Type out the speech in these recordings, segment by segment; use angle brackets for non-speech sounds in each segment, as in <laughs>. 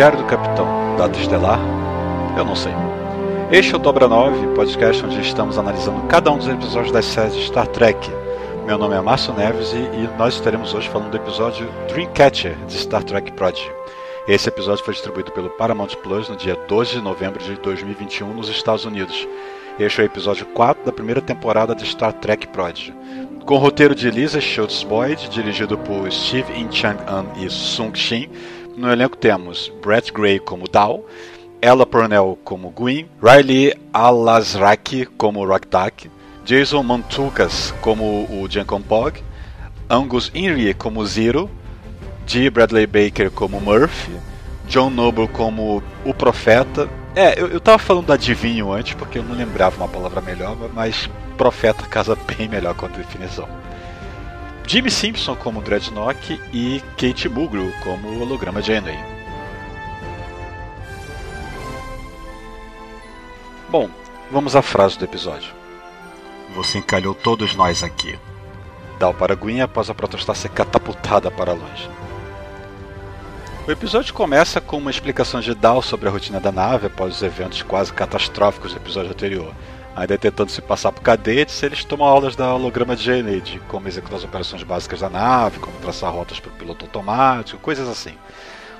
Diário do Capitão, data estelar? Eu não sei. Este é o Dobra 9, podcast onde estamos analisando cada um dos episódios das séries de Star Trek. Meu nome é Márcio Neves e, e nós estaremos hoje falando do episódio Dreamcatcher de Star Trek Prodigy. Esse episódio foi distribuído pelo Paramount Plus no dia 12 de novembro de 2021 nos Estados Unidos. Este é o episódio 4 da primeira temporada de Star Trek Prodigy. Com o roteiro de Lisa Schultz Boyd, dirigido por Steve In Chang-an e Sung Shin, no elenco temos Brett Gray como Dal, Ella Purnell como Gwyn, Riley Alazraki como Rocktak, Jason Mantukas como o Jankompog, Angus Inri como Zero, G. Bradley Baker como Murphy, John Noble como o Profeta. É, eu, eu tava falando da adivinho antes porque eu não lembrava uma palavra melhor, mas Profeta casa bem melhor com a definição. Jimmy Simpson como Dreadnought e Kate Mulgrew como o holograma Janeway. Bom, vamos à frase do episódio. Você encalhou todos nós aqui. Dal para Gwyn após a protestar ser catapultada para longe. O episódio começa com uma explicação de Dal sobre a rotina da nave após os eventos quase catastróficos do episódio anterior, Ainda tentando se passar por cadetes, eles tomam aulas da holograma de GNA, de como executar as operações básicas da nave, como traçar rotas para o piloto automático, coisas assim.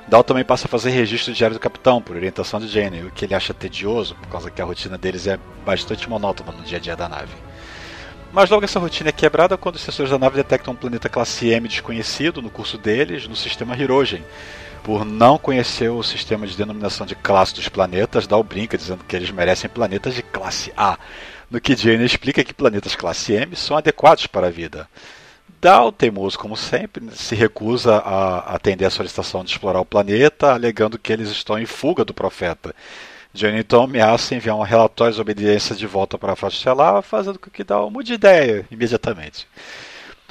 Dal também passa a fazer registro diário do capitão, por orientação de Jenny, o que ele acha tedioso, por causa que a rotina deles é bastante monótona no dia a dia da nave. Mas logo essa rotina é quebrada quando os sensores da nave detectam um planeta classe M desconhecido no curso deles, no sistema Hirogen, por não conhecer o sistema de denominação de classe dos planetas, dá o brinca dizendo que eles merecem planetas de classe A, no que Jane explica que planetas classe M são adequados para a vida. Dal, teimoso como sempre, se recusa a atender a solicitação de explorar o planeta, alegando que eles estão em fuga do profeta. Jane então ameaça enviar um relatório de obediência de volta para a Frota Estelar, fazendo com que Dal mude ideia imediatamente.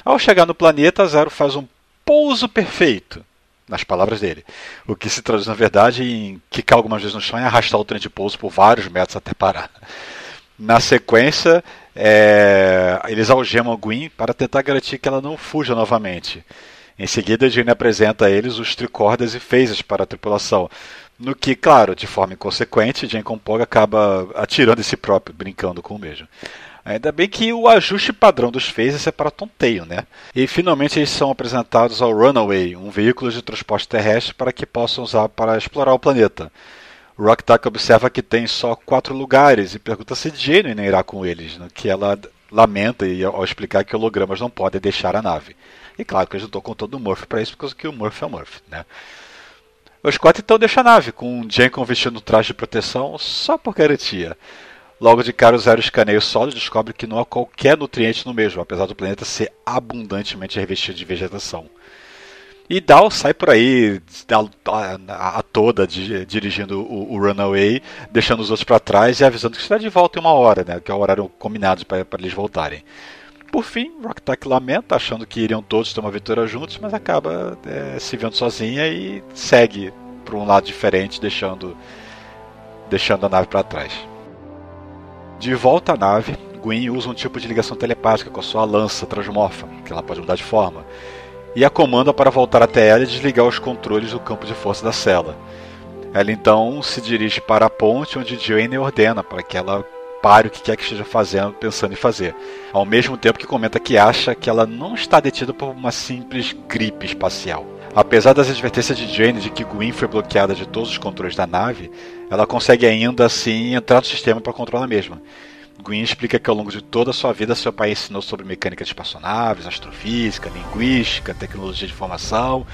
Ao chegar no planeta, Zero faz um pouso perfeito nas palavras dele. O que se traduz, na verdade, em quicar algumas vezes no chão e arrastar o trem de pouso por vários metros até parar. Na sequência, é, eles algemam Gwyn para tentar garantir que ela não fuja novamente. Em seguida, Jane apresenta a eles os tricordas e phases para a tripulação, no que, claro, de forma inconsequente, Jane Compog acaba atirando em si próprio, brincando com o mesmo. Ainda bem que o ajuste padrão dos phases é para tonteio, né? E finalmente eles são apresentados ao Runaway, um veículo de transporte terrestre para que possam usar para explorar o planeta. Rock Duck observa que tem só quatro lugares e pergunta se Genuine irá com eles, no que ela lamenta e ao explicar que hologramas não podem deixar a nave. E claro que eu estou contando o Murphy para isso, porque o Murphy é o Murphy, né? O Scott então deixa a nave, com Jenkins vestindo traje de proteção só por garantia. Logo de cara, o Zero escaneia o solo e descobre que não há qualquer nutriente no mesmo, apesar do planeta ser abundantemente revestido de vegetação. E Dal sai por aí a, a toda de, dirigindo o, o, Runaway, deixando os outros para trás e avisando que está de volta em uma hora, né, que é o horário combinado para eles voltarem. Por fim, Rocktack lamenta, achando que iriam todos ter uma aventura juntos, mas acaba é, se vendo sozinha e segue para um lado diferente, deixando, deixando a nave para trás. De volta à nave, Gwen usa um tipo de ligação telepática com a sua lança transmorfa, que ela pode mudar de forma. e a comanda para voltar até ela e desligar os controles do campo de força da cela. Ela então se dirige para a ponte onde Jane ordena para que ela pare o que quer que esteja fazendo, pensando em fazer. Ao mesmo tempo que comenta que acha que ela não está detida por uma simples gripe espacial. Apesar das advertências de Jane de que Gwyn foi bloqueada de todos os controles da nave, ela consegue ainda assim entrar no sistema para controlar a mesma. Gwyn explica que ao longo de toda a sua vida seu pai ensinou sobre mecânica de espaçonaves, astrofísica, linguística, tecnologia de informação,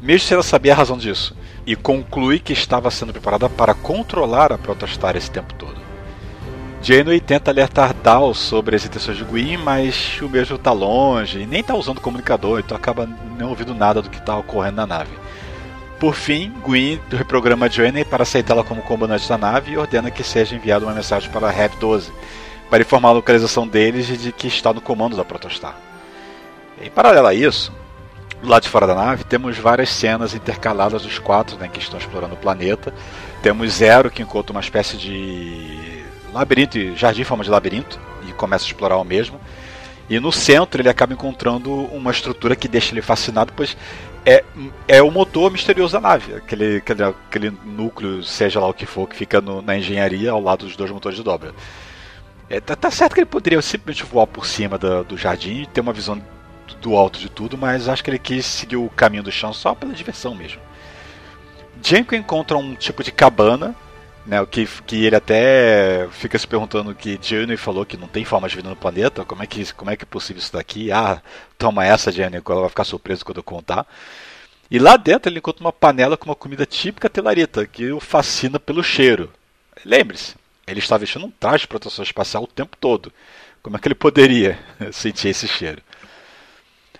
mesmo sem ela saber a razão disso, e conclui que estava sendo preparada para controlar a Protostar esse tempo todo. Janeway tenta alertar Dal sobre as intenções de Gwyn, mas o mesmo está longe e nem está usando comunicador, então acaba não ouvindo nada do que está ocorrendo na nave. Por fim, Gwyn reprograma Janeway para aceitá-la como comandante da nave e ordena que seja enviada uma mensagem para a Rev 12 para informar a localização deles e de que está no comando da Protostar. Em paralelo a isso, do lado de fora da nave, temos várias cenas intercaladas dos quatro né, que estão explorando o planeta. Temos Zero, que encontra uma espécie de labirinto, jardim em forma de labirinto, e começa a explorar o mesmo. E no centro ele acaba encontrando uma estrutura que deixa ele fascinado, pois é, é o motor misterioso da nave, aquele, aquele, aquele núcleo, seja lá o que for, que fica no, na engenharia ao lado dos dois motores de dobra. É, tá, tá, certo que ele poderia simplesmente voar por cima do, do jardim e ter uma visão do alto de tudo, mas acho que ele quis seguir o caminho do chão só pela diversão mesmo. Jenko encontra um tipo de cabana, né, que, que ele até fica se perguntando que Jenny falou que não tem forma de vida no planeta, como é que, como é, que é possível isso daqui? Ah, toma essa, Jenny, ela vai ficar surpresa quando eu contar. E lá dentro ele encontra uma panela com uma comida típica telarita, que o fascina pelo cheiro. Lembre-se, ele está vestindo um traje de proteção espacial o tempo todo. Como é que ele poderia <laughs> sentir esse cheiro?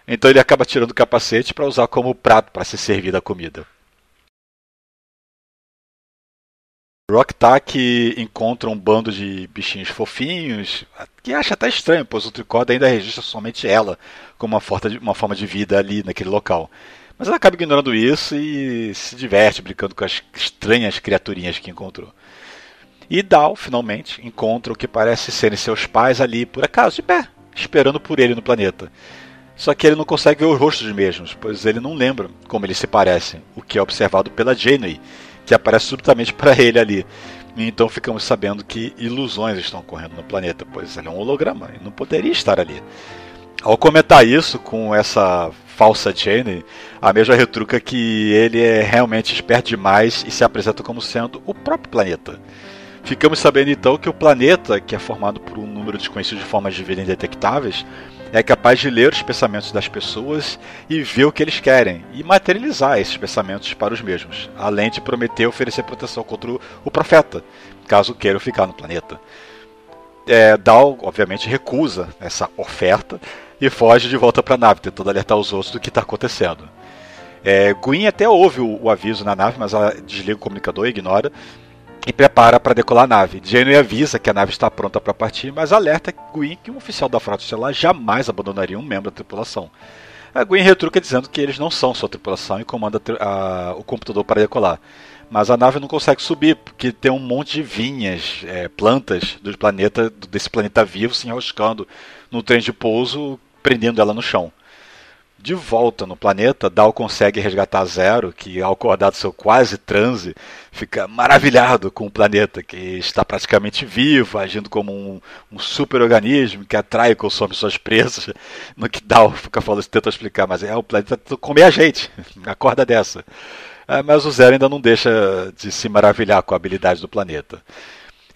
Então ele acaba tirando o capacete para usar como prato para se servir da comida. Rock que encontra um bando de bichinhos fofinhos, que acha até estranho, pois o Tricorda ainda registra somente ela como uma, de, uma forma de vida ali naquele local. Mas ela acaba ignorando isso e se diverte brincando com as estranhas criaturinhas que encontrou. E Dal, finalmente, encontra o que parece serem seus pais ali, por acaso, de pé, esperando por ele no planeta. Só que ele não consegue ver os rostos mesmos, pois ele não lembra como eles se parecem, o que é observado pela Janeway, que aparece subitamente para ele ali. E então ficamos sabendo que ilusões estão ocorrendo no planeta, pois ele é um holograma e não poderia estar ali. Ao comentar isso com essa falsa Janeway, a mesma retruca que ele é realmente esperto demais e se apresenta como sendo o próprio planeta. Ficamos sabendo então que o planeta, que é formado por um número desconhecido de formas de vida indetectáveis, é capaz de ler os pensamentos das pessoas e ver o que eles querem e materializar esses pensamentos para os mesmos, além de prometer oferecer proteção contra o profeta, caso queiram ficar no planeta. É, Dal, obviamente, recusa essa oferta e foge de volta para a nave, tentando alertar os outros do que está acontecendo. É, Gwyn até ouve o, o, aviso na nave, mas ela desliga o comunicador e ignora e prepara para decolar a nave. Janeway avisa que a nave está pronta para partir, mas alerta Gwyn que um oficial da frota estelar jamais abandonaria um membro da tripulação. A Gwyn retruca dizendo que eles não são sua tripulação e comanda a, o computador para decolar. Mas a nave não consegue subir, porque tem um monte de vinhas, é, plantas do planeta, desse planeta vivo se enroscando no trem de pouso, prendendo ela no chão. De volta no planeta, Dal consegue resgatar Zero, que ao acordar do seu quase transe, fica maravilhado com o planeta, que está praticamente vivo, agindo como um, um super-organismo que atrai e consome suas presas. No que Dal fica falando, tenta explicar, mas é o planeta comer a gente, <laughs> acorda dessa. É, mas o Zero ainda não deixa de se maravilhar com a habilidade do planeta.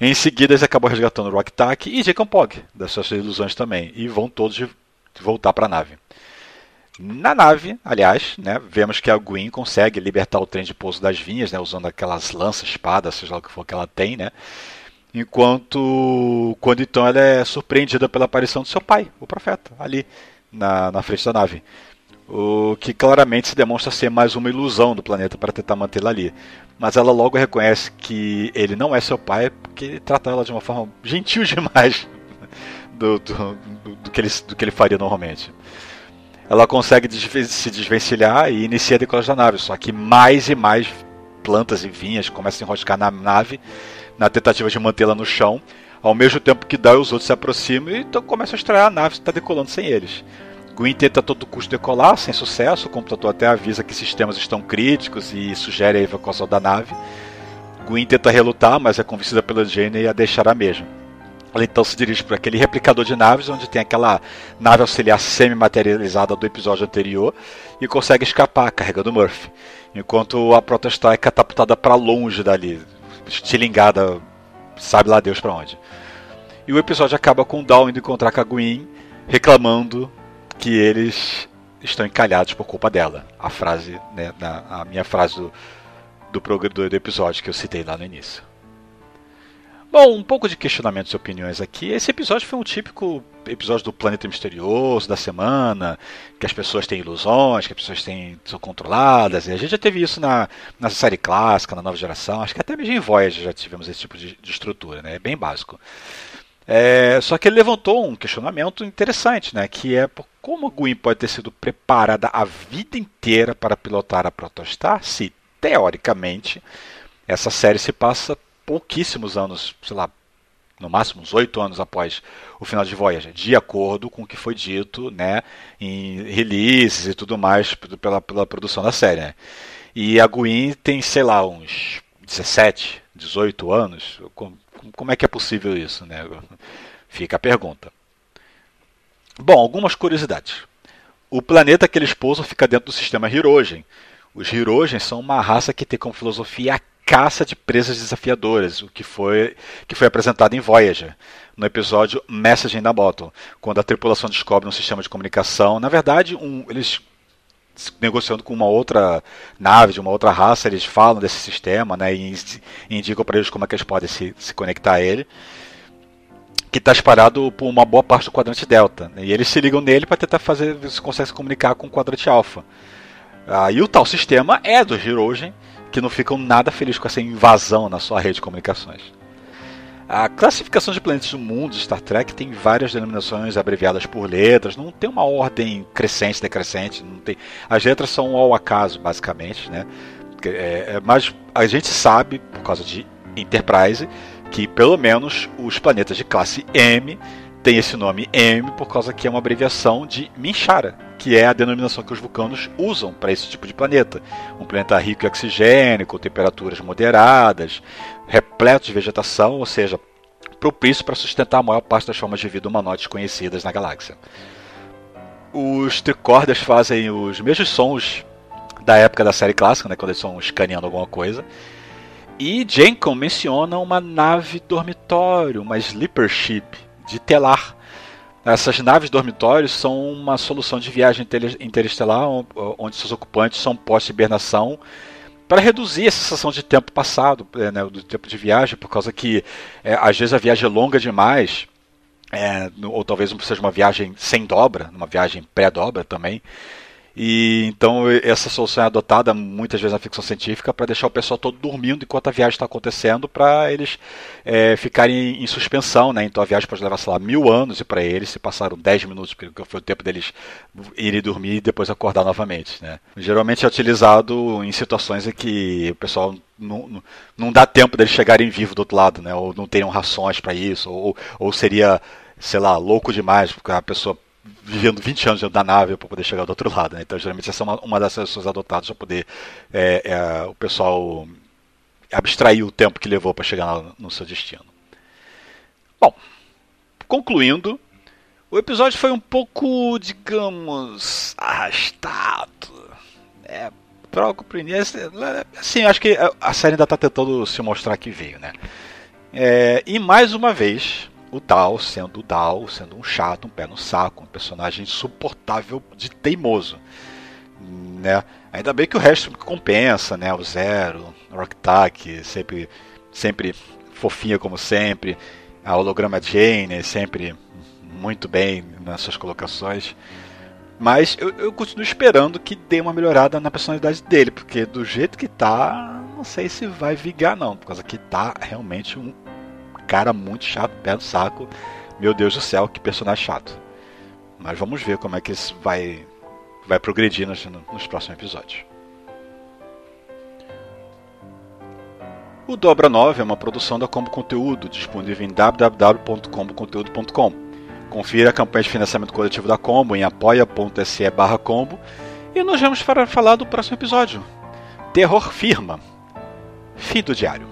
Em seguida, eles acabam resgatando Rock Tak e Jacob Pog, das suas ilusões também, e vão todos voltar para a nave. Na nave, aliás, né, vemos que a Gwyn consegue libertar o trem de pouso das vinhas, né, usando aquelas lanças, espadas, seja lá o que for que ela tem, né? Enquanto, quando então ela é surpreendida pela aparição do seu pai, o profeta, ali na, na frente da nave. O que claramente se demonstra ser mais uma ilusão do planeta para tentar mantê-la ali. Mas ela logo reconhece que ele não é seu pai porque ele trata ela de uma forma gentil <laughs> demais do, do, do, do que, ele, do que ele faria normalmente ela consegue se desvencilhar e inicia a decolagem da nave. Só que mais e mais plantas e vinhas começam a enroscar na nave na tentativa de mantê-la no chão, ao mesmo tempo que Dal e os outros se aproximam e então começam a estranhar a nave está decolando sem eles. Gwyn tenta a todo custo decolar, sem sucesso. O computador até avisa que sistemas estão críticos e sugere a evacuação da nave. Gwyn tenta relutar, mas é convencida pela Jane a deixar a mesma. Ela então se dirige para aquele replicador de naves, onde tem aquela nave auxiliar semi-materializada do episódio anterior, e consegue escapar carregando Murphy. Enquanto a Protostar é catapultada para longe dali, estilingada, sabe lá Deus para onde. E o episódio acaba com o Down indo encontrar Gwyn, reclamando que eles estão encalhados por culpa dela. A frase, né, a minha frase do, do, do, do episódio que eu citei lá no início. Bom, um pouco de questionamentos e opiniões aqui. Esse episódio foi um típico episódio do Planeta Misterioso da semana, que as pessoas têm ilusões, que as pessoas têm, são controladas. E a gente já teve isso na, na série clássica, na nova geração. Acho que até mesmo em Voyager já tivemos esse tipo de, de estrutura, né? É bem básico. É, só que ele levantou um questionamento interessante, né? Que é como a Gwyn pode ter sido preparada a vida inteira para pilotar a Protostar, se teoricamente essa série se passa pouquíssimos anos, sei lá, no máximo uns oito anos após o final de Voyager, de acordo com o que foi dito né, em releases e tudo mais pela, pela produção da série. Né? E a Gwyn tem, sei lá, uns 17, 18 anos. Como, como é que é possível isso? Né? Fica a pergunta. Bom, algumas curiosidades. O planeta que eles pousam fica dentro do sistema Hirogen. Os Hirogen são uma raça que tem como filosofia a caça de presas desafiadoras, o que foi, que foi apresentado em Voyager, no episódio Message in the Bottle, quando a tripulação descobre um sistema de comunicação. Na verdade, um, eles negociando com uma outra nave de uma outra raça, eles falam desse sistema né, e, e indicam para eles como é que eles podem se, se conectar a ele que está espalhado por uma boa parte do quadrante delta. Né, e eles se ligam nele para tentar fazer se consegue se comunicar com o quadrante alfa. Ah, e o tal sistema é do Hirogen, que não ficam nada felizes com essa invasão na sua rede de comunicações. A classificação de planetas do mundo de Star Trek tem várias denominações abreviadas por letras, não tem uma ordem crescente, decrescente, não tem. As letras são ao acaso, basicamente, né? É, é, mas a gente sabe, por causa de Enterprise, que pelo menos os planetas de classe M tem esse nome M por causa que é uma abreviação de Minchara, que é a denominação que os vulcanos usam para esse tipo de planeta. Um planeta rico em oxigênio, com temperaturas moderadas, repleto de vegetação, ou seja, propício para sustentar a maior parte das formas de vida humanoides conhecidas na galáxia. Os tricordas fazem os mesmos sons da época da série clássica, né, quando eles estão escaneando alguma coisa. E Jenkins menciona uma nave dormitório, uma sleeper ship, de telar. Essas naves dormitórios são uma solução de viagem interestelar onde seus ocupantes são pós-hibernação para reduzir a sensação de tempo passado, é, né, do tempo de viagem, por causa que é, às vezes a viagem é longa demais, é, ou talvez seja uma viagem sem dobra, uma viagem pré-dobra também. E então essa solução é adotada muitas vezes na ficção científica para deixar o pessoal todo dormindo enquanto a viagem está acontecendo, para eles é, ficarem em suspensão, né? Então a viagem pode levar, sei lá, mil anos e para eles se passaram 10 minutos, porque foi o tempo deles irem dormir e depois acordar novamente, né? Geralmente é utilizado em situações em que o pessoal não, não, não dá tempo deles chegarem vivo do outro lado, né? Ou não teriam rações para isso, ou, ou seria, sei lá, louco demais, porque a pessoa vivendo 20 anos da nave para poder chegar do outro lado. Né? Então, geralmente, essa é uma, uma das soluções adotadas para poder é, é, o pessoal abstrair o tempo que levou para chegar no, seu destino. Bom, concluindo, o episódio foi um pouco, digamos, arrastado. É, troco pro início. Assim, acho que a série ainda está tentando se mostrar que veio, né? É, e mais uma vez, o Dal sendo o Dal, sendo um chato, um pé no saco, um personagem insuportável de teimoso. Né? Ainda bem que o resto compensa, né? O Zero, o Rocktack, sempre, sempre fofinha como sempre. A holograma Jane, sempre muito bem nas suas colocações. Mas eu, eu, continuo esperando que dê uma melhorada na personalidade dele, porque do jeito que tá, não sei se vai vigar não, por causa que tá realmente um cara muito chato, pé no saco. Meu Deus do céu, que personagem chato. Mas vamos ver como é que isso vai, vai progredir nos, nos próximos episódios. O Dobra 9 é uma produção da Combo Conteúdo, disponível em www.comboconteúdo.com. Confira a campanha de financiamento coletivo da Combo em apoia.se combo e nos vemos para falar do próximo episódio. Terror Firma. Fim do diário.